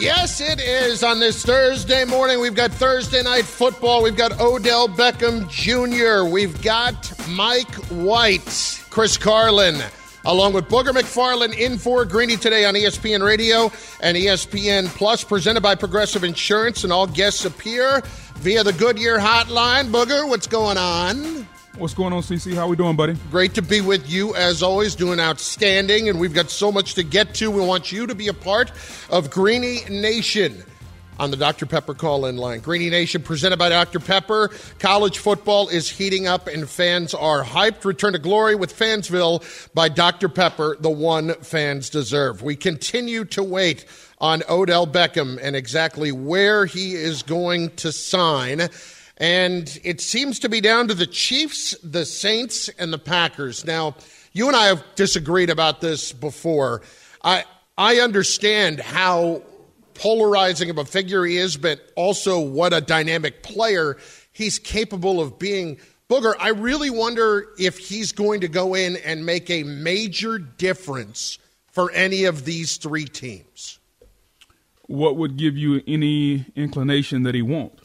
Yes, it is. On this Thursday morning, we've got Thursday night football. We've got Odell Beckham Jr. We've got Mike White, Chris Carlin, along with Booger McFarland in for Greeny today on ESPN Radio and ESPN Plus, presented by Progressive Insurance, and all guests appear via the Goodyear Hotline. Booger, what's going on? What's going on, CC? How we doing, buddy? Great to be with you as always, doing outstanding, and we've got so much to get to. We want you to be a part of Greeny Nation on the Dr. Pepper call in line. Greeny Nation presented by Dr. Pepper. College football is heating up and fans are hyped. Return to glory with Fansville by Dr. Pepper, the one fans deserve. We continue to wait on Odell Beckham and exactly where he is going to sign. And it seems to be down to the Chiefs, the Saints, and the Packers. Now, you and I have disagreed about this before. I I understand how polarizing of a figure he is, but also what a dynamic player he's capable of being. Booger, I really wonder if he's going to go in and make a major difference for any of these three teams. What would give you any inclination that he won't?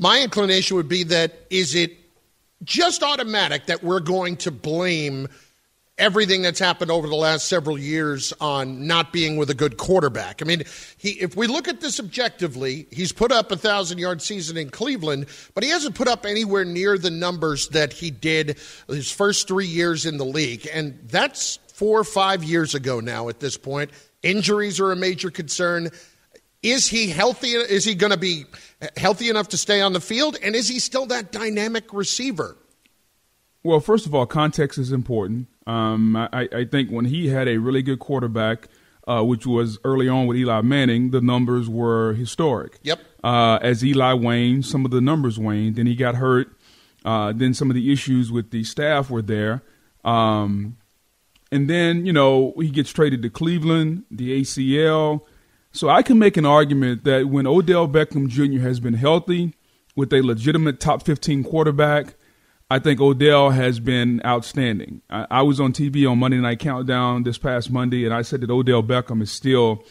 My inclination would be that is it just automatic that we're going to blame everything that's happened over the last several years on not being with a good quarterback. I mean, he, if we look at this objectively, he's put up a thousand yard season in Cleveland, but he hasn't put up anywhere near the numbers that he did his first three years in the league. And that's four or five years ago now at this point. Injuries are a major concern. Is he healthy? Is he going to be healthy enough to stay on the field? And is he still that dynamic receiver? Well, first of all, context is important. Um, I, I, think when he had a really good quarterback, uh, which was early on with Eli Manning, the numbers were historic. Yep. Uh, as Eli waned, some of the numbers waned. Then he got hurt. Uh, then some of the issues with the staff were there. Um, and then, you know, he gets traded to Cleveland, the ACL. So I can make an argument that when Odell Beckham Jr. has been healthy with a legitimate top 15 quarterback, I think Odell has been outstanding. I, I, was on TV on Monday Night Countdown this past Monday, and I said that Odell Beckham is still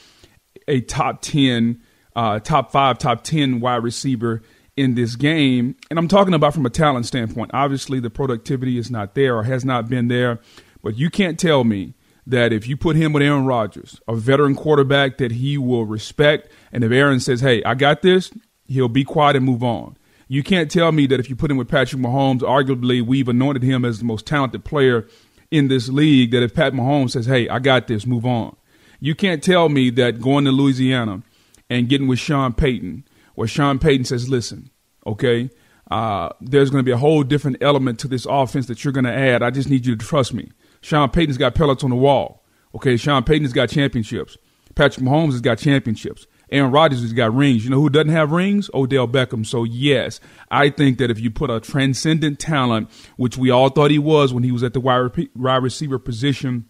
a top 10, uh, top five, top 10 wide receiver in this game. And I'm talking about from a talent standpoint. Obviously, the productivity is not there or has not been there, but you can't tell me that if you put him with Aaron Rodgers, a veteran quarterback that he will respect, and if Aaron says, hey, I got this, he'll be quiet and move on. You can't tell me that if you put him with Patrick Mahomes, arguably we've anointed him as the most talented player in this league, that if Pat Mahomes says, hey, I got this, move on. You can't tell me that going to Louisiana and getting with Sean Payton, where Sean Payton says, listen, okay, uh, there's going to be a whole different element to this offense that you're going to add. I just need you to trust me. Sean Payton's got pellets on the wall. Okay, Sean Payton's got championships. Patrick Mahomes has got championships. Aaron Rodgers has got rings. You know who doesn't have rings? Odell Beckham. So yes, I think that if you put a transcendent talent, which we all thought he was when he was at the wide, receiver position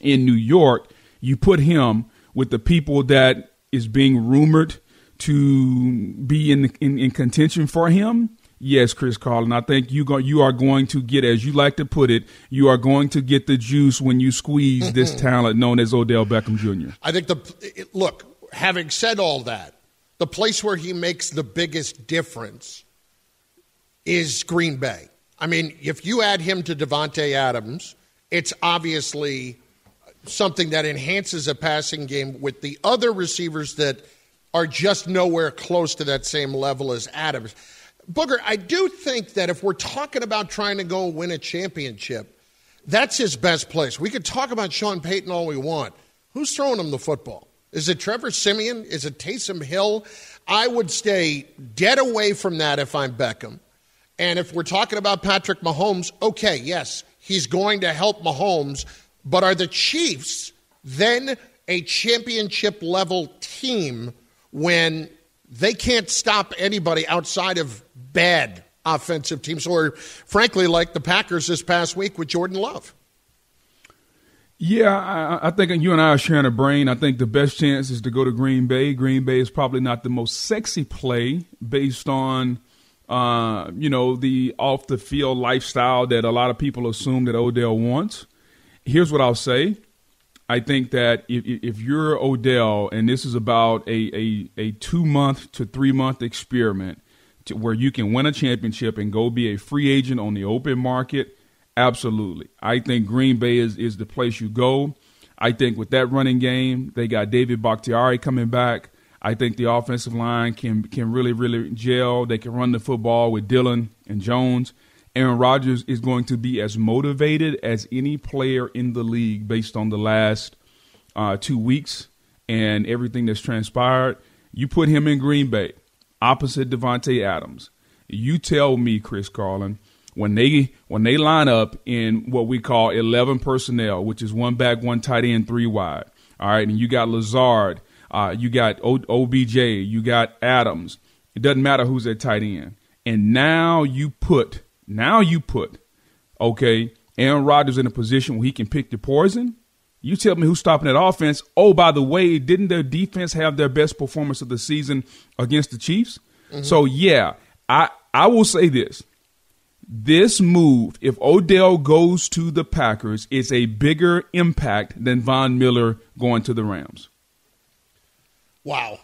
in New York, you put him with the people that is being rumored to be in in, in contention for him. Yes, Chris Carlin. I think you go, you are going to get, as you like to put it, you are going to get the juice when you squeeze this talent known as Odell Beckham Jr. I think the look. Having said all that, the place where he makes the biggest difference is Green Bay. I mean, if you add him to Davante Adams, it's obviously something that enhances a passing game with the other receivers that are just nowhere close to that same level as Adams. Booger, I do think that if we're talking about trying to go win a championship, that's his best place. We could talk about Sean Payton all we want. Who's throwing him the football? Is it Trevor Siemian? Is it Taysom Hill? I would stay dead away from that if I'm Beckham. And if we're talking about Patrick Mahomes, okay, yes, he's going to help Mahomes, but are the Chiefs then a championship level team when they can't stop anybody outside of bad offensive teams, or frankly, like the Packers this past week with Jordan Love? Yeah, I, I, think you and I are sharing a brain. I think the best chance is to go to Green Bay. Green Bay is probably not the most sexy play based on, uh, you know, the off the field lifestyle that a lot of people assume that Odell wants. Here's what I'll say. I think that if, if you're Odell and this is about a, a, a two month to three month experiment to where you can win a championship and go be a free agent on the open market, absolutely. I think Green Bay is, is the place you go. I think with that running game, they got David Bakhtiari coming back. I think the offensive line can can really, really gel. They can run the football with Dillon and Jones. Aaron Rodgers is going to be as motivated as any player in the league based on the last uh, two weeks and everything that's transpired. You put him in Green Bay opposite Davante Adams. You tell me, Chris Carlin, when they when they line up in what we call eleven personnel, which is one back, one tight end, three wide. All right, and you got Lazard, uh, you got o- OBJ, you got Adams. It doesn't matter who's at tight end. And now you put now you put, okay, Aaron Rodgers in a position where he can pick the poison. You tell me who's stopping that offense. Oh, by the way, didn't their defense have their best performance of the season against the Chiefs? Mm-hmm. So yeah, I I will say this. This move, if Odell goes to the Packers, is a bigger impact than Von Miller going to the Rams. Wow.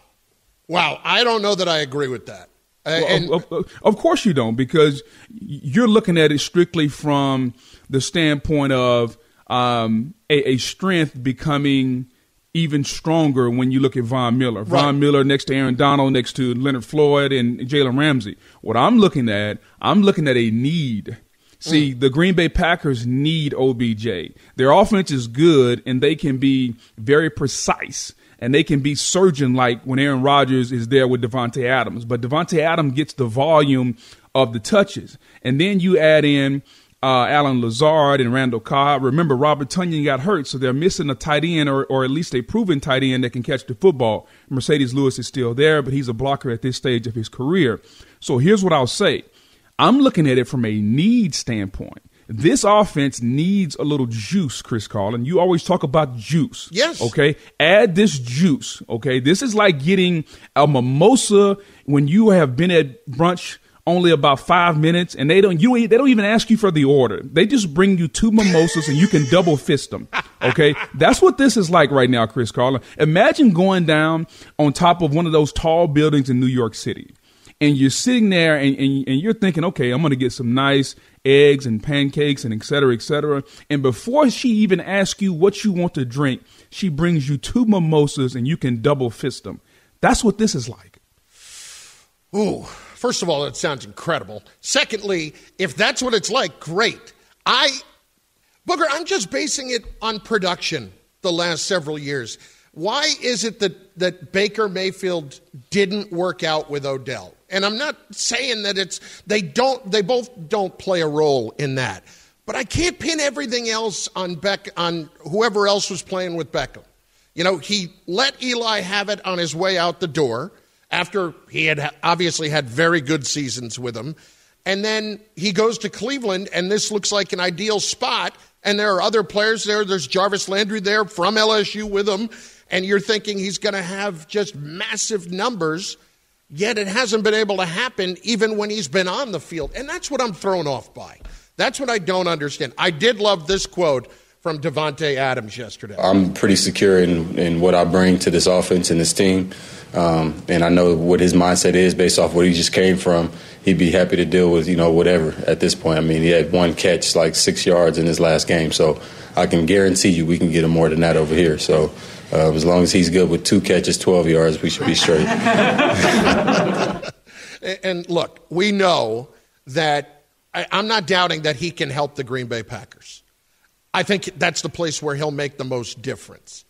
Wow. I don't know that I agree with that. Well, of, of, of, course you don't, because you're looking at it strictly from the standpoint of um, a, a, strength becoming even stronger when you look at Von Miller. Right. Von Miller next to Aaron Donald, next to Leonard Floyd and Jalen Ramsey. What I'm looking at, I'm looking at a need. See, mm. the Green Bay Packers need OBJ. Their offense is good and they can be very precise and they can be surgeon like when Aaron Rodgers is there with Davante Adams. But Davante Adams gets the volume of the touches. And then you add in uh, Allen Lazard and Randall Cobb. Remember, Robert Tonyan got hurt, so they're missing a tight end or, or at least a proven tight end that can catch the football. Marcedes Lewis is still there, but he's a blocker at this stage of his career. So here's what I'll say I'm looking at it from a need standpoint. This offense needs a little juice, Chris Carlin. You always talk about juice. Yes. Okay. Add this juice. Okay. This is like getting a mimosa when you have been at brunch only about five minutes, and they don't you they don't even ask you for the order. They just bring you two mimosas, and you can double fist them. Okay, that's what this is like right now, Chris Carlin. Imagine going down on top of one of those tall buildings in New York City, and you're sitting there, and, and, and you're thinking, okay, I'm going to get some nice eggs and pancakes and et cetera, et cetera. And before she even asks you what you want to drink, she brings you two mimosas, and you can double fist them. That's what this is like. Ooh. First of all, it sounds incredible. Secondly, if that's what it's like, great. I, Booger, I'm just basing it on production the last several years. Why is it that, that Baker Mayfield didn't work out with Odell? And I'm not saying that it's they don't they both don't play a role in that. But I can't pin everything else on Beck on whoever else was playing with Beckham. You know, he let Eli have it on his way out the door after he had obviously had very good seasons with him. And then he goes to Cleveland, and this looks like an ideal spot. And there are other players there. There's Jarvis Landry there from LSU with him. And you're thinking he's going to have just massive numbers, yet it hasn't been able to happen even when he's been on the field. And that's what I'm thrown off by. That's what I don't understand. I did love this quote from Davante Adams yesterday. I'm pretty secure in, in what I bring to this offense and this team. Um, and I know what his mindset is based off what he just came from. He'd be happy to deal with, you know, whatever at this point. I mean, he had one catch, like six yards in his last game. So I can guarantee you we can get him more than that over here. So uh, as long as he's good with two catches, 12 yards, we should be straight. and look, we know that I, I'm not doubting that he can help the Green Bay Packers. I think that's the place where he'll make the most difference.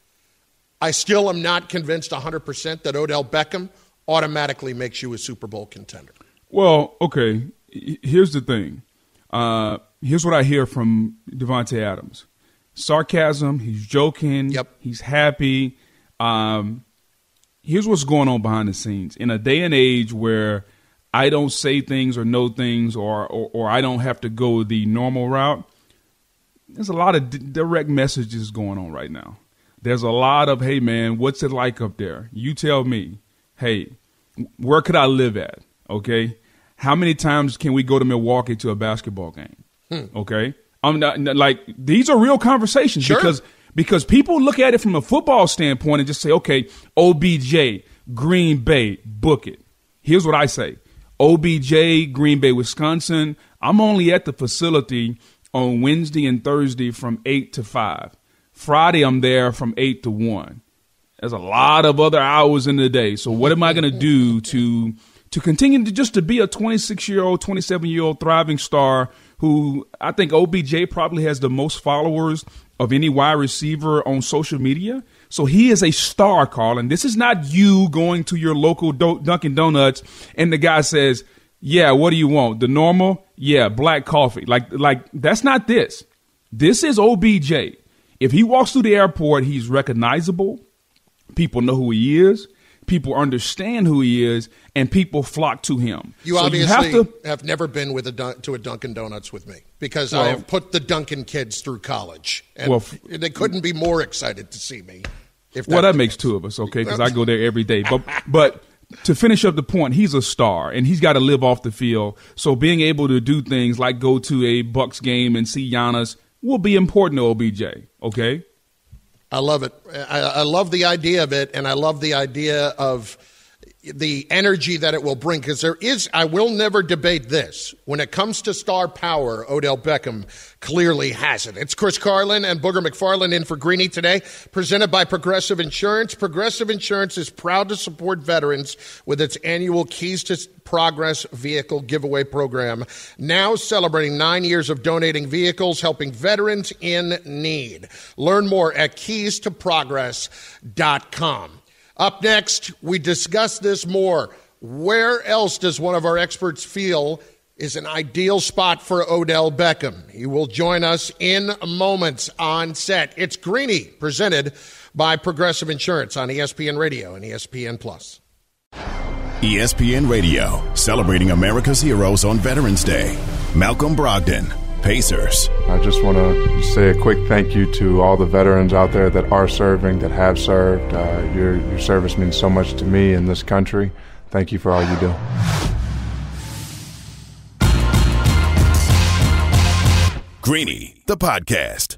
I still am not convinced 100% that Odell Beckham automatically makes you a Super Bowl contender. Well, okay. here's the thing. Uh, here's what I hear from Davante Adams: sarcasm. He's joking. Yep. He's happy. Um, here's what's going on behind the scenes in a day and age where I don't say things or know things, or or, or I don't have to go the normal route. There's a lot of d- direct messages going on right now. There's a lot of, hey man, what's it like up there? You tell me. Hey, where could I live at? Okay, how many times can we go to Milwaukee to a basketball game? Hmm. Okay, I'm not like these are real conversations Sure. because because people look at it from a football standpoint and just say, okay, OBJ, Green Bay, book it. Here's what I say: OBJ, Green Bay, Wisconsin. I'm only at the facility on Wednesday and Thursday from eight to five. Friday, I'm there from eight to one. There's a lot of other hours in the day. So what am I going to do to to continue to just to be a 26 year old, 27 year old thriving star who I think OBJ probably has the most followers of any wide receiver on social media. So he is a star, Carl, and this is not you going to your local Do- Dunkin' Donuts and the guy says, "Yeah, what do you want? The normal? Yeah, black coffee." Like like that's not this. This is OBJ. If he walks through the airport, he's recognizable. People know who he is. People understand who he is, and people flock to him. You So obviously have to. have never been with a Dun- to a Dunkin' Donuts with me because I have put the Dunkin' kids through college, and Well, they couldn't be more excited to see me. If Well, that makes two of us, okay? Because I go there every day. But but to finish up the point, he's a star, and he's got to live off the field. So being able to do things like go to a Bucks game and see Giannis will be important to OBJ. Okay. I love it. I, I love the idea of it, and I love the idea of the energy that it will bring. Because there is, I will never debate this. When it comes to star power, Odell Beckham clearly has it. It's Chris Carlin and Booger McFarland in for Greeny today, presented by Progressive Insurance. Progressive Insurance is proud to support veterans with its annual Keys to Progress vehicle giveaway program. Now celebrating nine years of donating vehicles, helping veterans in need. Learn more at keystoprogress.com. Up next, we discuss this more. Where else does one of our experts feel is an ideal spot for Odell Beckham? He will join us in moments on set. It's Greeny, presented by Progressive Insurance on ESPN Radio and ESPN Plus. ESPN Radio, celebrating America's heroes on Veterans Day. Malcolm Brogdon, Pacers. I just want to say a quick thank you to all the veterans out there that are serving, that have served. Uh, your, your service means so much to me in this country. Thank you for all you do. Greeny, the podcast.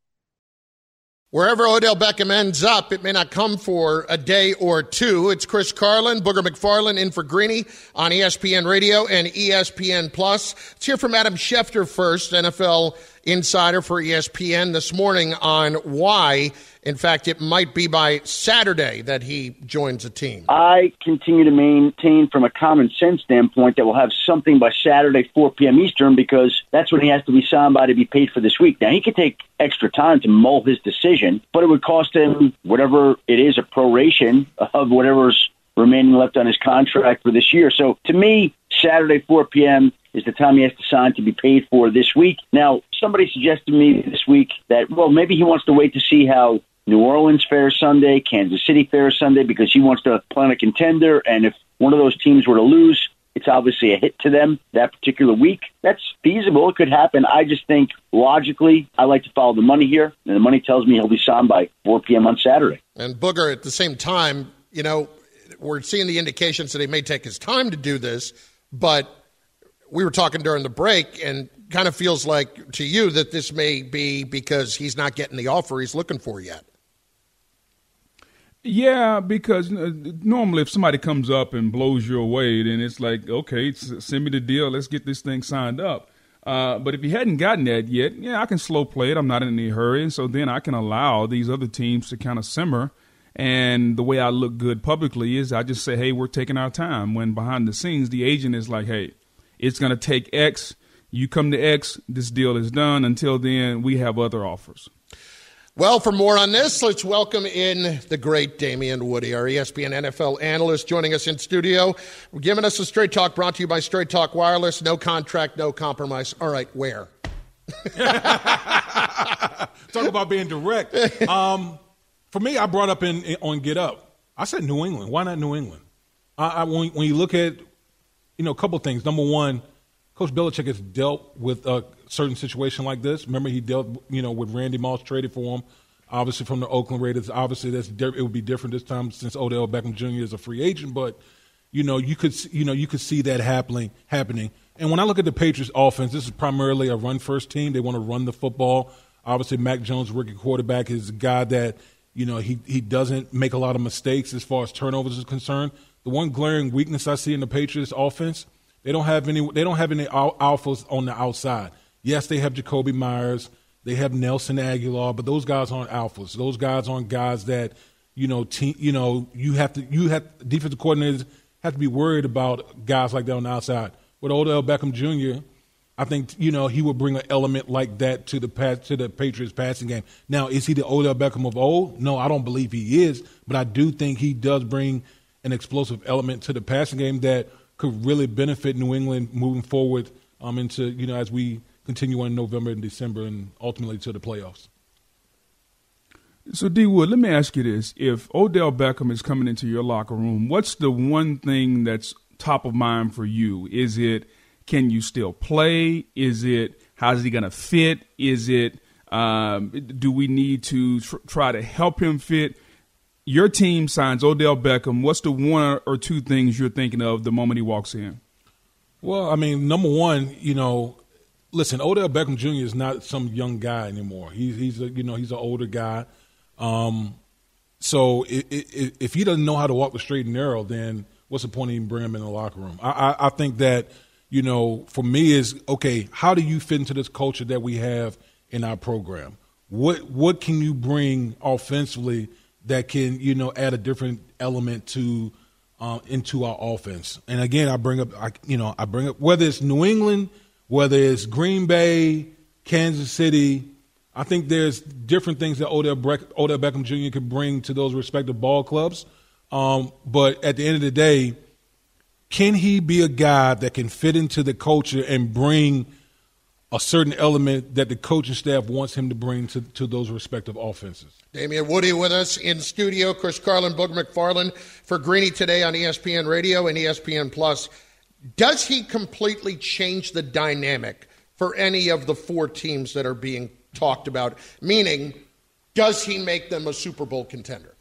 Wherever Odell Beckham ends up, it may not come for a day or two. It's Chris Carlin, Booger McFarland in for Greeny on ESPN Radio and ESPN Plus. Let's hear from Adam Schefter first, NFL insider for ESPN this morning on why, in fact, it might be by Saturday that he joins a team. I continue to maintain, from a common sense standpoint, that we'll have something by Saturday, 4 p.m. Eastern, because that's when he has to be signed by to be paid for this week. Now, he could take extra time to mull his decision, but it would cost him whatever it is, a proration of whatever's remaining left on his contract for this year. So to me, Saturday, 4 p.m. is the time he has to sign to be paid for this week. Now, somebody suggested to me this week that, well, maybe he wants to wait to see how New Orleans fares Sunday, Kansas City fares Sunday, because he wants to plan a contender. And if one of those teams were to lose, it's obviously a hit to them that particular week. That's feasible. It could happen. I just think logically, I like to follow the money here, and the money tells me he'll be signed by 4 p.m. on Saturday. And Booger, at the same time, you know, we're seeing the indications that he may take his time to do this, but we were talking during the break and kind of feels like to you that this may be because he's not getting the offer he's looking for yet. Yeah, because uh, normally if somebody comes up and blows you away, then it's like, okay, send me the deal. Let's get this thing signed up. Uh, but if you hadn't gotten that yet, yeah, I can slow play it. I'm not in any hurry. And so then I can allow these other teams to kind of simmer and the way I look good publicly is I just say, hey, we're taking our time. When behind the scenes, the agent is like, hey, it's going to take X. You come to X, this deal is done. Until then, we have other offers. Well, for more on this, let's welcome in the great Damien Woody, our ESPN NFL analyst, joining us in studio, giving us a straight talk brought to you by Straight Talk Wireless. No contract, no compromise. All right, where? Talk about being direct. Um, for me, I brought up in, in, on Get Up. I said New England. Why not New England? I, I, when, when, you look at, you know, a couple things. Number one, Coach Belichick has dealt with a certain situation like this. Remember, he dealt, you know, with Randy Moss, traded for him, obviously from the Oakland Raiders. Obviously, that's it would be different this time since Odell Beckham Jr. is a free agent, but you know, you could, you know, you could see that happening, happening. And when I look at the Patriots' offense, this is primarily a run-first team. They want to run the football. Obviously, Mac Jones, rookie quarterback, is a guy that you know, he, he doesn't make a lot of mistakes as far as turnovers is concerned. The one glaring weakness I see in the Patriots offense, they don't have any they don't have any alphas on the outside. Yes, they have Jakobi Meyers, they have Nelson Agholor, but those guys aren't alphas. Those guys aren't guys that, you know, team, you know, you have to you have defensive coordinators have to be worried about guys like that on the outside. With Odell Beckham Jr., I think you know he would bring an element like that to the to the Patriots passing game. Now, is he the Odell Beckham of old? No, I don't believe he is, but I do think he does bring an explosive element to the passing game that could really benefit New England moving forward um, into you know as we continue on November and December and ultimately to the playoffs. So, D Wood, let me ask you this: If Odell Beckham is coming into your locker room, what's the one thing that's top of mind for you? Is it can you still play? Is it how's he going to fit? Is it um, do we need to tr- try to help him fit? Your team signs Odell Beckham. What's the one or two things you're thinking of the moment he walks in? Well, I mean, number one, you know, listen, Odell Beckham Jr. is not some young guy anymore. He's he's a you know he's an older guy. Um, so it, it, if he doesn't know how to walk the straight and narrow, then what's the point of even bringing him in the locker room? I, I, I think that you know, for me is okay. How do you fit into this culture that we have in our program? What what can you bring offensively that can you know add a different element to uh, into our offense? And again, I bring up I, you know I bring up whether it's New England, whether it's Green Bay, Kansas City. I think there's different things that Odell, Odell Beckham Jr. could bring to those respective ball clubs. Um, but at the end of the day, can he be a guy that can fit into the culture and bring a certain element that the coaching staff wants him to bring to, to those respective offenses? Damien Woody with us in studio. Chris Carlin, Boog McFarland for Greeny today on ESPN Radio and ESPN Plus. Does he completely change the dynamic for any of the four teams that are being talked about? Meaning, does he make them a Super Bowl contender?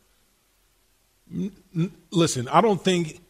Listen, I don't think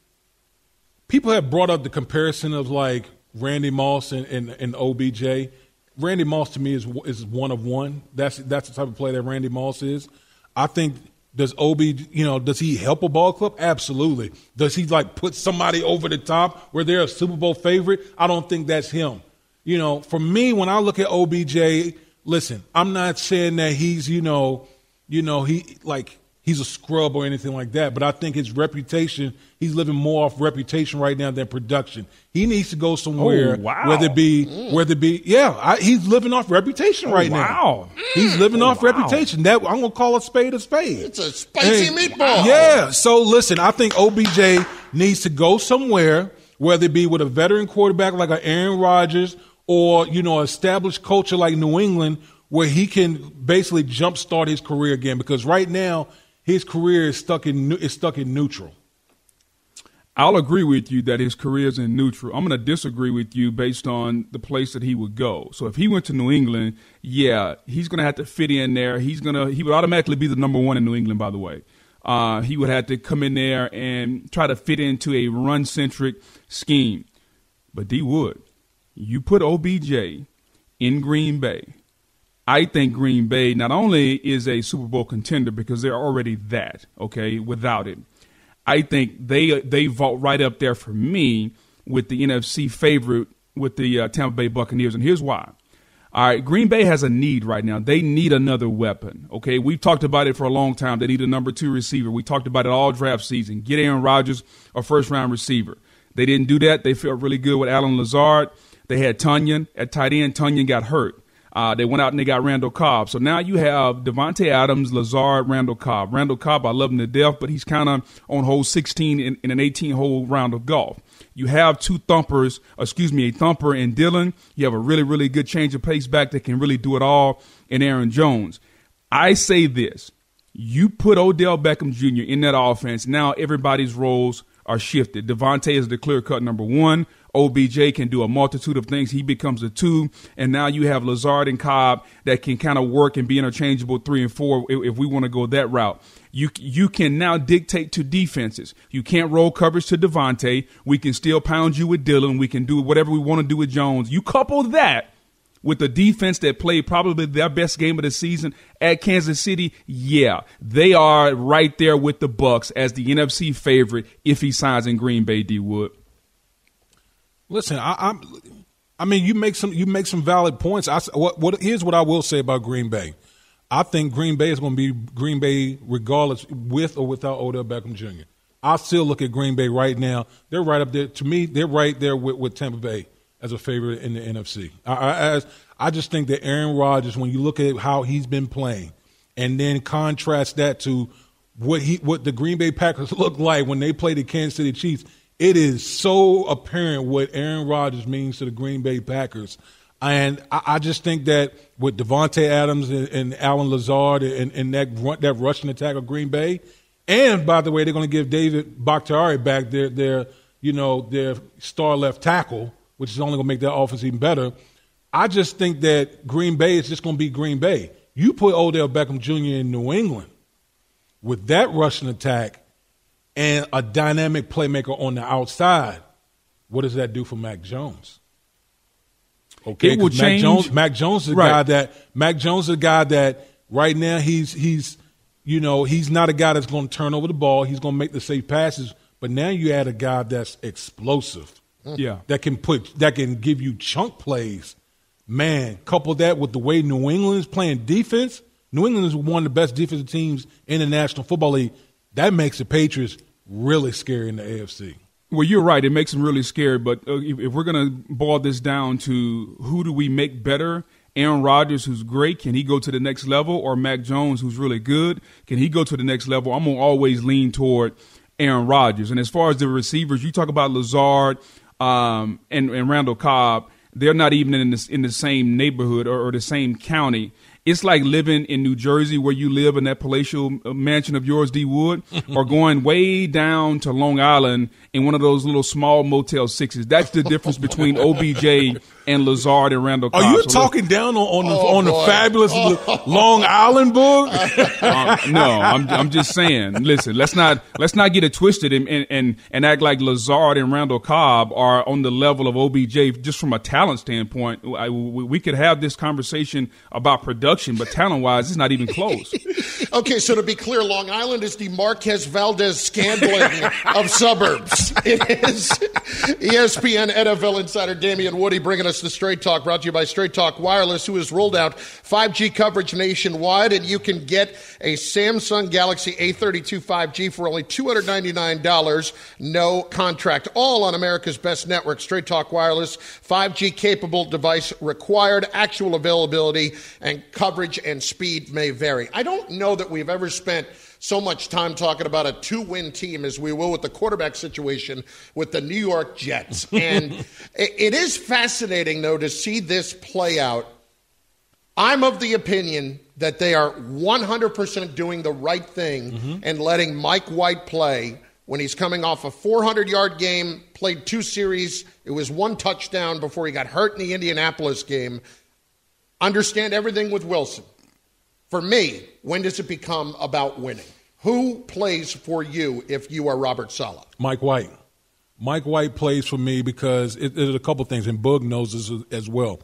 people have brought up the comparison of like Randy Moss and, and, and OBJ. Randy Moss to me is is one of one. That's that's the type of player that Randy Moss is. I think does OB you know does he help a ball club? Absolutely. Does he like put somebody over the top where they're a Super Bowl favorite? I don't think that's him. You know, for me when I look at OBJ listen, I'm not saying that he's, you know, you know, he like he's a scrub or anything like that, but I think his reputation, he's living more off reputation right now than production. He needs to go somewhere, Oh, wow. whether it be, whether it be, yeah, I, he's living off reputation Oh, right wow. now. He's mm. living Oh, off wow. reputation. That I'm gonna call a spade a spade. It's a spicy And- meatball. Yeah. So listen, I think OBJ needs to go somewhere, whether it be with a veteran quarterback like a Aaron Rodgers or you know established culture like New England, where he can basically jumpstart his career again. Because right now his career is stuck in is stuck in neutral. I'll agree with you that his career is in neutral. I'm going to disagree with you based on the place that he would go. So if he went to New England, yeah, he's going to have to fit in there. He's going to he would automatically be the number one in New England. By the way, uh, he would have to come in there and try to fit into a run centric scheme. But D Wood, you put OBJ in Green Bay. I think Green Bay not only is a Super Bowl contender because they're already that, okay, without it. I think they they vault right up there for me with the NFC favorite with the uh, Tampa Bay Buccaneers, and here's why. All right, Green Bay has a need right now. They need another weapon. Okay, we've talked about it for a long time. They need a number two receiver. We talked about it all draft season. Get Aaron Rodgers, a first round receiver. They didn't do that. They felt really good with Allen Lazard. They had Tonyan at tight end. Tonyan got hurt. Uh, they went out and they got Randall Cobb. So now you have Davante Adams, Lazard, Randall Cobb. Randall Cobb, I love him to death, but he's kind of on hole 16 in, in an 18 hole round of golf. You have two thumpers, excuse me, a thumper and Dillon. You have a really, really good change of pace back that can really do it all in Aaron Jones. I say this you put Odell Beckham Jr. in that offense, now everybody's roles are shifted. Devontae is the clear cut number one. OBJ can do a multitude of things. He becomes a two. And now you have Lazard and Cobb that can kind of work and be interchangeable three and four if, we want to go that route. You you can now dictate to defenses. You can't roll coverage to Davante. We can still pound you with Dillon. We can do whatever we want to do with Jones. You couple that with the defense that played probably their best game of the season at Kansas City, yeah, they are right there with the Bucs as the NFC favorite if he signs in Green Bay. D Wood. Listen, I, I'm. I mean, you make some you make some valid points. I what, what here's what I will say about Green Bay. I think Green Bay is going to be Green Bay regardless with or without Odell Beckham Jr. I still look at Green Bay right now. They're right up there. To me, they're right there with, with Tampa Bay as a favorite in the NFC. I, I, as, I just think that Aaron Rodgers, when you look at how he's been playing, and then contrast that to what he what the Green Bay Packers look like when they play the Kansas City Chiefs, it is so apparent what Aaron Rodgers means to the Green Bay Packers. And I, I just think that with Davante Adams and, and Allen Lazard and, and that that rushing attack of Green Bay, and by the way, they're going to give David Bakhtiari back their their you know their star left tackle, which is only going to make their offense even better. I just think that Green Bay is just going to be Green Bay. You put Odell Beckham Jr. in New England with that rushing attack and a dynamic playmaker on the outside, what does that do for Mac Jones? Okay, It will 'cause Mac change- Jones. Mac Jones is a Right. guy that Mac Jones is a guy that right now he's he's you know he's not a guy that's going to turn over the ball. He's going to make the safe passes. But now you add a guy that's explosive. Hmm. Yeah. that can put that can give you chunk plays. Man, couple that with the way New England is playing defense. New England is one of the best defensive teams in the National Football League. That makes the Patriots really scary in the AFC. Well, you're right. It makes them really scary. But uh, if, we're going to boil this down to who do we make better? Aaron Rodgers, who's great, can he go to the next level? Or Mac Jones, who's really good, can he go to the next level? I'm going to always lean toward Aaron Rodgers. And as far as the receivers, you talk about Lazard um, and, and Randall Cobb, they're not even in the, in the same neighborhood or, or the same county. It's like living in New Jersey where you live in that palatial uh, mansion of yours, D. Wood, or going way down to Long Island in one of those little small Motel Sixes. That's the difference between OBJ and Lazard and Randall Cobb. Are you So talking down on, on the Oh, on the boy. fabulous Long Island book? um, no, I'm I'm just saying. Listen, let's not let's not get it twisted and, and and and act like Lazard and Randall Cobb are on the level of OBJ just from a talent standpoint. I, we, we could have this conversation about production production, but talent wise, it's not even close. okay, so to be clear, Long Island is the Marquez Valdes-Scantling of suburbs. It is ESPN NFL insider Damien Woody bringing us the Straight Talk, brought to you by Straight Talk Wireless, who has rolled out 5G coverage nationwide, and you can get a Samsung Galaxy A32 5G for only $299, no contract. All on America's best network, Straight Talk Wireless, 5G capable device required, actual availability, and coverage and speed may vary. I don't know that we've ever spent so much time talking about a two win team as we will with the quarterback situation with the New York Jets. And it is fascinating, though, to see this play out. I'm of the opinion that they are 100% doing the right thing mm-hmm. and letting Mike White play when he's coming off a 400 yard game, played two series. It was one touchdown before he got hurt in the Indianapolis game. Understand everything with Wilson. For me, when does it become about winning? Who plays for you if you are Robert Saleh? Mike White. Mike White plays for me because it, a couple things, and Bug knows this as well.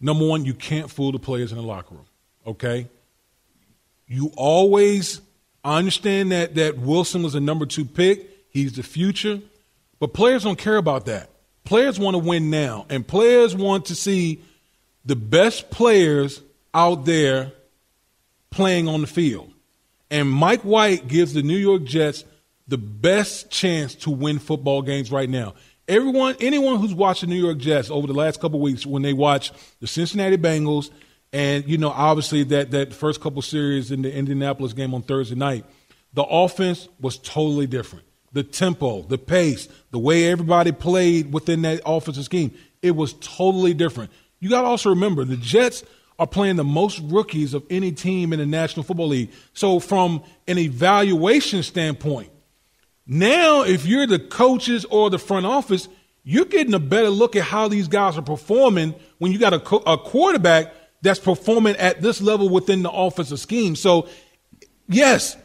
Number one, you can't fool the players in the locker room. Okay, you always. I understand that that Wilson was a number two pick. He's the future, but players don't care about that. Players want to win now, and players want to see the best players out there playing on the field. And Mike White gives the New York Jets the best chance to win football games right now. Everyone, anyone who's watched the New York Jets over the last couple weeks, when they watch the Cincinnati Bengals, and you know, obviously that that first couple series in the Indianapolis game on Thursday night, the offense was totally different. The tempo, the pace, the way everybody played within that offensive scheme, it was totally different. You got to also remember the Jets are playing the most rookies of any team in the National Football League. So, from an evaluation standpoint, now if you're the coaches or the front office, you're getting a better look at how these guys are performing when you got a, a quarterback that's performing at this level within the offensive scheme. So, yes,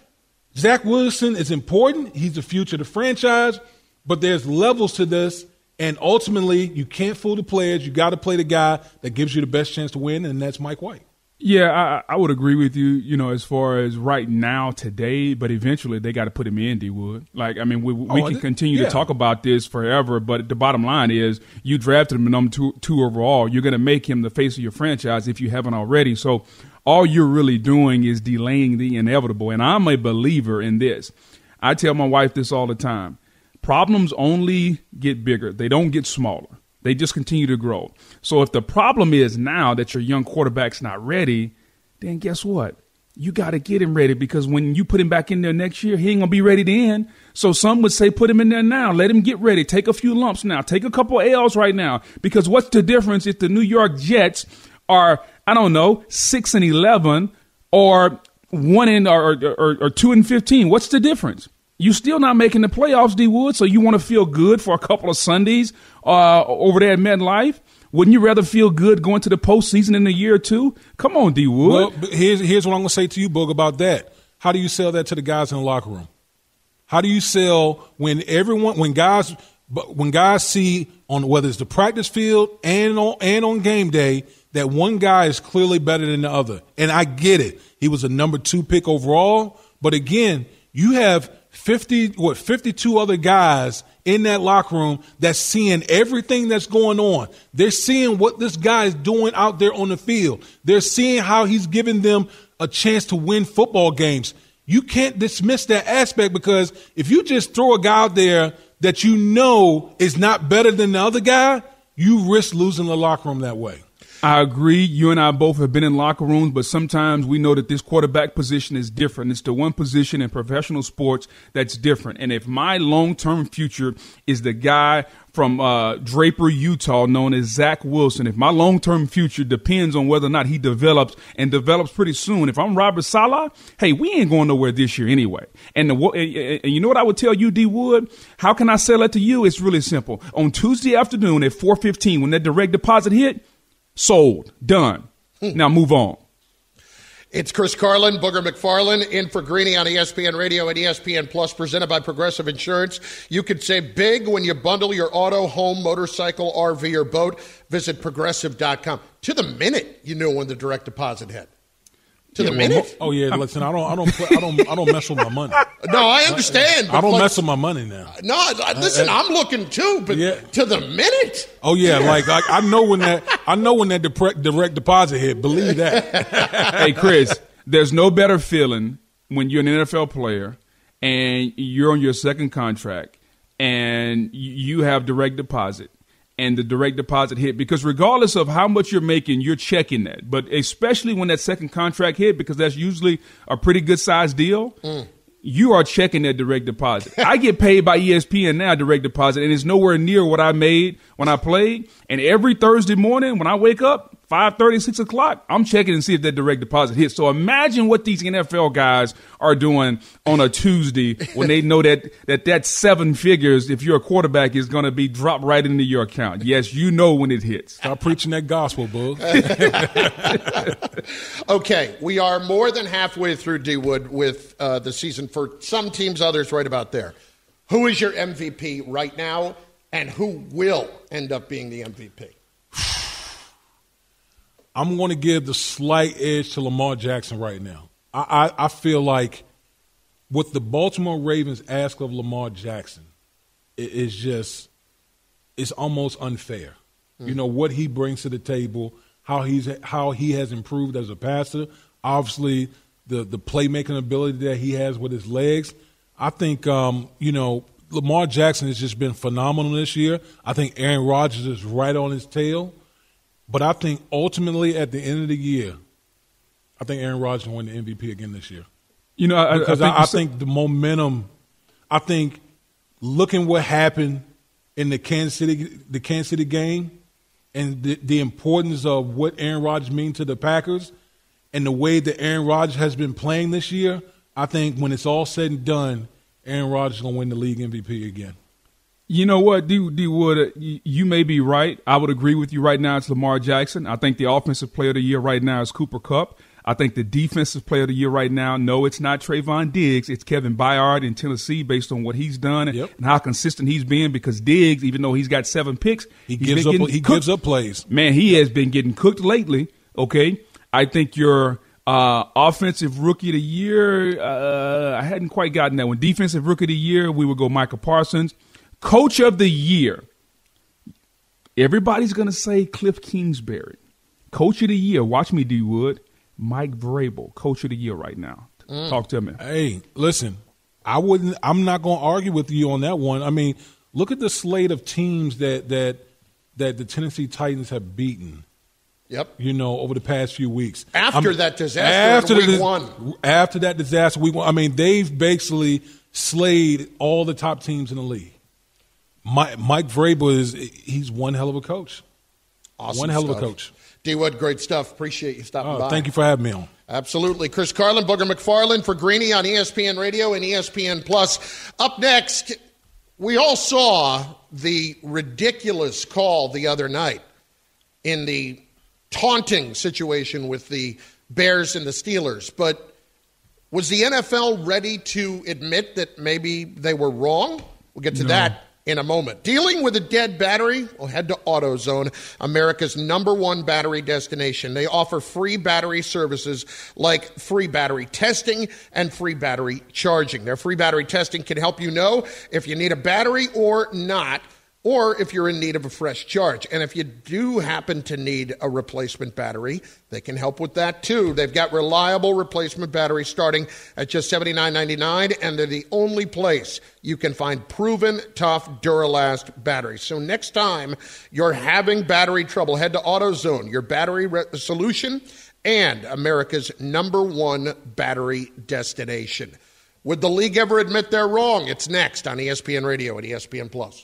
Zach Wilson is important. He's the future of the franchise, but there's levels to this. And ultimately, you can't fool the players. You got to play the guy that gives you the best chance to win, and that's Mike White. Yeah, I, I would agree with you. You know, as far as right now, today, but eventually they got to put him in. D Wood. Like, I mean, we, we oh, can continue yeah. to talk about this forever, but the bottom line is, you drafted him in number two, two overall. You're going to make him the face of your franchise if you haven't already. So, all you're really doing is delaying the inevitable. And I'm a believer in this. I tell my wife this all the time problems only get bigger, they don't get smaller. They just continue to grow. So if the problem is now that your young quarterback's not ready, then guess what? You got to get him ready because when you put him back in there next year, he ain't going to be ready then. So some would say put him in there now. Let him get ready. Take a few lumps now. Take a couple L's right now. Because what's the difference if the New York Jets are, I don't know, 6 and 11 or 1 and or, or, or 2 and 15? What's the difference? You still not making the playoffs, D Wood, so you want to feel good for a couple of Sundays uh, over there at MetLife? Wouldn't you rather feel good going to the postseason in a year or two? Come on, D Wood. Well, here's, here's what I'm going to say to you, Boog, about that. How do you sell that to the guys in the locker room? How do you sell when everyone, when guys, when guys see on whether it's the practice field and on, and on game day that one guy is clearly better than the other? And I get it. He was a number two pick overall. But again, you have 50 what 52 other guys in that locker room that's seeing everything that's going on. They're seeing what this guy is doing out there on the field. They're seeing how he's giving them a chance to win football games. You can't dismiss that aspect because if you just throw a guy out there that you know is not better than the other guy, you risk losing the locker room that way. I agree. You and I both have been in locker rooms, but sometimes we know that this quarterback position is different. It's the one position in professional sports that's different. And if my long term future is the guy from uh, Draper, Utah, known as Zach Wilson, if my long term future depends on whether or not he develops and develops pretty soon, if I'm Robert Saleh, hey, we ain't going nowhere this year anyway. And, the, and you know what I would tell you, D Wood? How can I sell it to you? It's really simple. On Tuesday afternoon at 4:15, when that direct deposit hit Sold. Done. Hmm. Now move on. It's Chris Carlin, Booger McFarland, in for Greeny on ESPN Radio and ESPN Plus, presented by Progressive Insurance. You can save big when you bundle your auto, home, motorcycle, RV, or boat. Visit progressive.com. To the minute, you knew when the direct deposit hit. To the well, minute? Oh yeah, listen, I don't, I don't, play, I don't, I don't mess with my money. No, I understand. I but don't like- mess with my money now. No, I- listen, Uh, I'm looking too, but to the minute. Oh yeah, like I, I know when that, I know when that direct, direct deposit hit. Believe that. hey, Chris, there's no better feeling when you're an NFL player and you're on your second contract and you have direct deposit and the direct deposit hit because regardless of how much you're making, you're checking that. But especially when that second contract hit, because that's usually a pretty good sized deal. Mm. You are checking that direct deposit. I get paid by ESPN now, direct deposit, and it's nowhere near what I made when I played. And every Thursday morning when I wake up, 5.30, 6 o'clock, I'm checking and see if that direct deposit hits. So imagine what these NFL guys are doing on a Tuesday when they know that that, that seven figures, if you're a quarterback, is going to be dropped right into your account. Yes, you know when it hits. Stop preaching that gospel, boo. Okay, we are more than halfway through D Wood with uh, the season for some teams, others right about there. Who is your MVP right now, and who will end up being the MVP? I'm going to give the slight edge to Lamar Jackson right now. I, I, I feel like what the Baltimore Ravens ask of Lamar Jackson is just it's almost unfair. You know what he brings to the table, how he's how he has improved as a passer. Obviously, the the playmaking ability that he has with his legs. I think um, you know Lamar Jackson has just been phenomenal this year. I think Aaron Rodgers is right on his tail. But I think ultimately at the end of the year, I think Aaron Rodgers will win the MVP again this year. You know, I- I because think I, you I said- think the momentum. I think looking what happened in the Kansas City the Kansas City game, and the, the importance of what Aaron Rodgers means to the Packers, and the way that Aaron Rodgers has been playing this year. I think when it's all said and done, Aaron Rodgers is going to win the league MVP again. You know what, D, D Wood, uh, you, may be right. I would agree with you right now. It's Lamar Jackson. I think the offensive player of the year right now is Cooper Kupp. I think the defensive player of the year right now, no, it's not Trevon Diggs. It's Kevin Byard in Tennessee based on what he's done and, and how consistent he's been because Diggs, even though he's got seven picks, He gives up. He gives up plays. Man, he has been getting cooked lately. Okay, I think your uh, offensive rookie of the year. Uh, I hadn't quite gotten that one. Defensive rookie of the year, we would go Micah Parsons. Coach of the year. Everybody's going to say Cliff Kingsbury. Coach of the year. Watch me, D Wood. Mike Vrabel, coach of the year right now. Mm. Talk to me. Hey, listen, I wouldn't. I'm not going to argue with you on that one. I mean, look at the slate of teams that that that the Tennessee Titans have beaten. Yep. You know, over the past few weeks. After that disaster in the week dis- one. After that disaster, week one. I mean, they've basically slayed all the top teams in the league. Mike, Mike Vrabel is he's one hell of a coach. Awesome one hell of a coach. D Wood, great stuff. Appreciate you stopping Oh, by. thank you for having me on. Absolutely. Chris Carlin, Booger McFarland for Greeny on ESPN Radio and ESPN Plus. Up next, we all saw the ridiculous call the other night in the taunting situation with the Bears and the Steelers. But was the NFL ready to admit that maybe they were wrong? We'll get to No. that in a moment. Dealing with a dead battery? Well, head to AutoZone, America's number one battery destination. They offer free battery services like free battery testing and free battery charging. Their free battery testing can help you know if you need a battery or not or if you're in need of a fresh charge. And if you do happen to need a replacement battery, they can help with that too. They've got reliable replacement batteries starting at just $79.99, and they're the only place you can find proven, tough, Duralast batteries. So next time you're having battery trouble, head to AutoZone, your battery re- solution, and America's number one battery destination. Would the league ever admit they're wrong? It's next on ESPN Radio and ESPN Plus.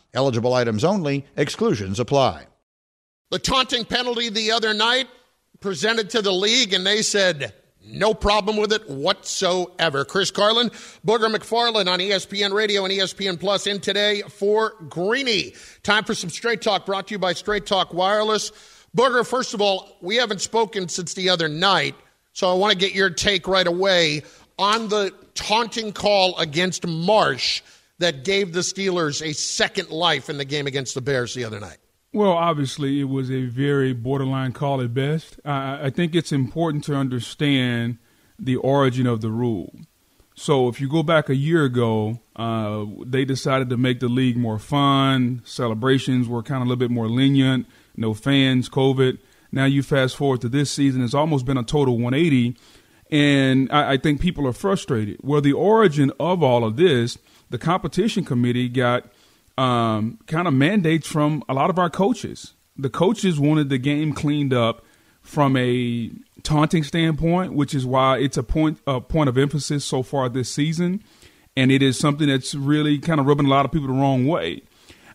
Eligible items only, exclusions apply. The taunting penalty the other night presented to the league, and they said no problem with it whatsoever. Chris Carlin, Booger McFarland on ESPN Radio and ESPN Plus in today for Greeny. Time for some Straight Talk brought to you by Straight Talk Wireless. Booger, first of all, we haven't spoken since the other night, so I want to get your take right away on the taunting call against Marsh that gave the Steelers a second life in the game against the Bears the other night? Well, obviously, it was a very borderline call at best. I, I think it's important to understand the origin of the rule. So, if you go back a year ago, uh, they decided to make the league more fun. Celebrations were kind of a little bit more lenient. No fans, COVID. Now you fast forward to this season, it's almost been a total 180. And I, I think people are frustrated. Well, the origin of all of this the competition committee got um, kind of mandates from a lot of our coaches. The coaches wanted the game cleaned up from a taunting standpoint, which is why it's a point a point of emphasis so far this season, and it is something that's really kind of rubbing a lot of people the wrong way.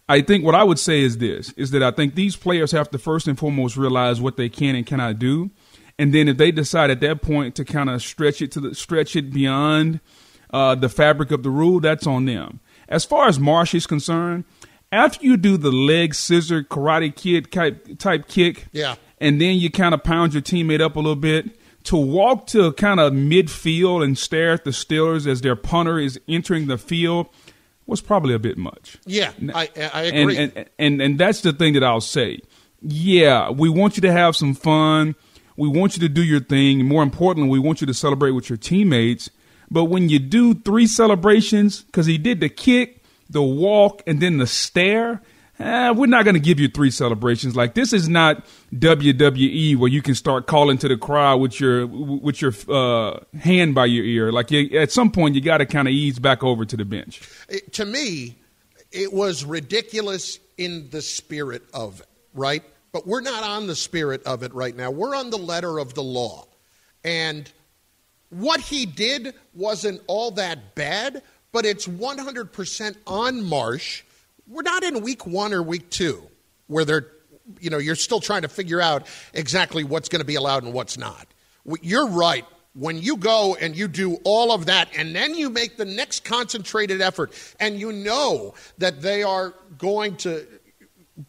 I think what I would say is this: is that I think these players have to first and foremost realize what they can and cannot do, and then if they decide at that point to kind of stretch it to the stretch it beyond uh, the fabric of the rule, that's on them. As far as Marsh is concerned, after you do the leg scissor karate kid type, type kick, yeah, and then you kind of pound your teammate up a little bit, to walk to kind of midfield and stare at the Steelers as their punter is entering the field was probably a bit much. Yeah, I, I agree. And, and, and, and that's the thing that I'll say. Yeah, we want you to have some fun. We want you to do your thing. More importantly, we want you to celebrate with your teammates. But when you do three celebrations, because he did the kick, the walk, and then the stare, eh, we're not going to give you three celebrations. Like this is not WWE where you can start calling to the crowd with your with your uh, hand by your ear. Like you, at some point, you got to kind of ease back over to the bench. It, to me, it was ridiculous in the spirit of it, right? But we're not on the spirit of it right now. We're on the letter of the law, and what he did wasn't all that bad, but it's 100% on Marsh. We're not in week one or week two where they're, you know, you're still trying to figure out exactly what's going to be allowed and what's not. You're right. When you go and you do all of that and then you make the next concentrated effort and you know that they are going to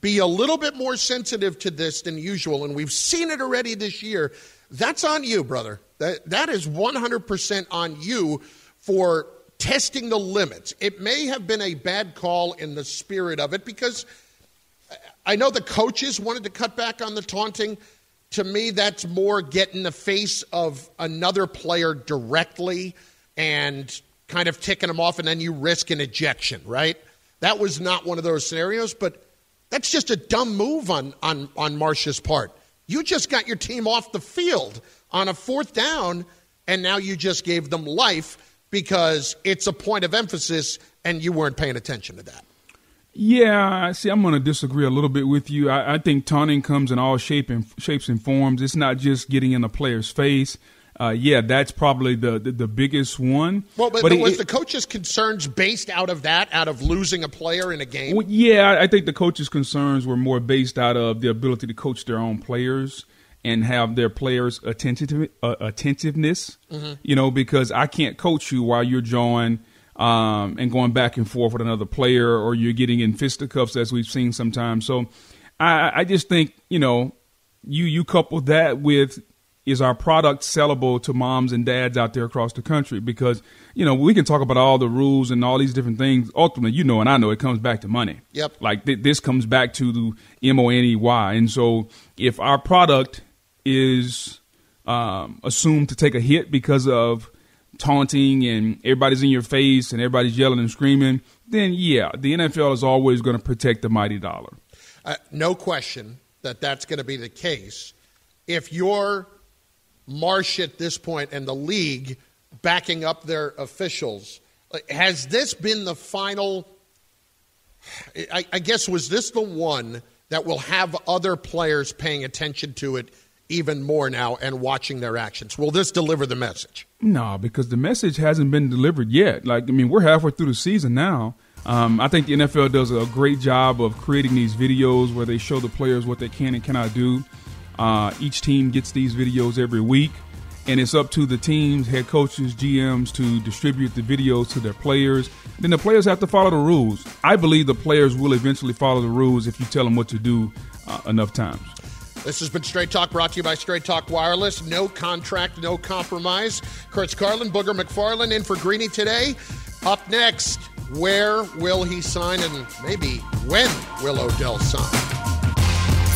be a little bit more sensitive to this than usual, and we've seen it already this year, that's on you, brother. That, that is 100% on you for testing the limits. It may have been a bad call in the spirit of it because I know the coaches wanted to cut back on the taunting. To me, that's more get in the face of another player directly and kind of ticking them off, and then you risk an ejection, right? That was not one of those scenarios, but that's just a dumb move on, on, on Marsh's part. You just got your team off the field on a fourth down, and now you just gave them life because it's a point of emphasis and you weren't paying attention to that. Yeah, see, I'm going to disagree a little bit with you. I, I, think taunting comes in all shape and shapes and forms. It's not just getting in a player's face. Uh, yeah, that's probably the, the, the biggest one. Well, but, but, but was it, the coach's concerns based out of that, out of losing a player in a game? Well, yeah, I think the coach's concerns were more based out of the ability to coach their own players and have their players' attentive uh, attentiveness. Mm-hmm. You know, because I can't coach you while you're drawing um, and going back and forth with another player, or you're getting in fisticuffs as we've seen sometimes. So, I, I just think you know, you you couple that with is our product sellable to moms and dads out there across the country? Because you know we can talk about all the rules and all these different things. Ultimately, you know, and I know it comes back to money. Yep. Like th- this comes back to the M O N E Y, and so if our product is um, assumed to take a hit because of taunting and everybody's in your face and everybody's yelling and screaming, then yeah, the NFL is always going to protect the mighty dollar. Uh, no question that that's going to be the case. If you're Marsh at this point and the league backing up their officials, has this been the final? I, I guess was this the one that will have other players paying attention to it even more now and watching their actions? Will this deliver the message? No, because the message hasn't been delivered yet. Like, I mean, we're halfway through the season now. Um, I think the NFL does a great job of creating these videos where they show the players what they can and cannot do. Uh, each team gets these videos every week, and it's up to the teams, head coaches, GMs to distribute the videos to their players. Then the players have to follow the rules. I believe the players will eventually follow the rules if you tell them what to do uh, enough times. This has been Straight Talk brought to you by Straight Talk Wireless. No contract, no compromise. Chris Carlin, Booger McFarland in for Greeny today. Up next, where will he sign and maybe when will Odell sign?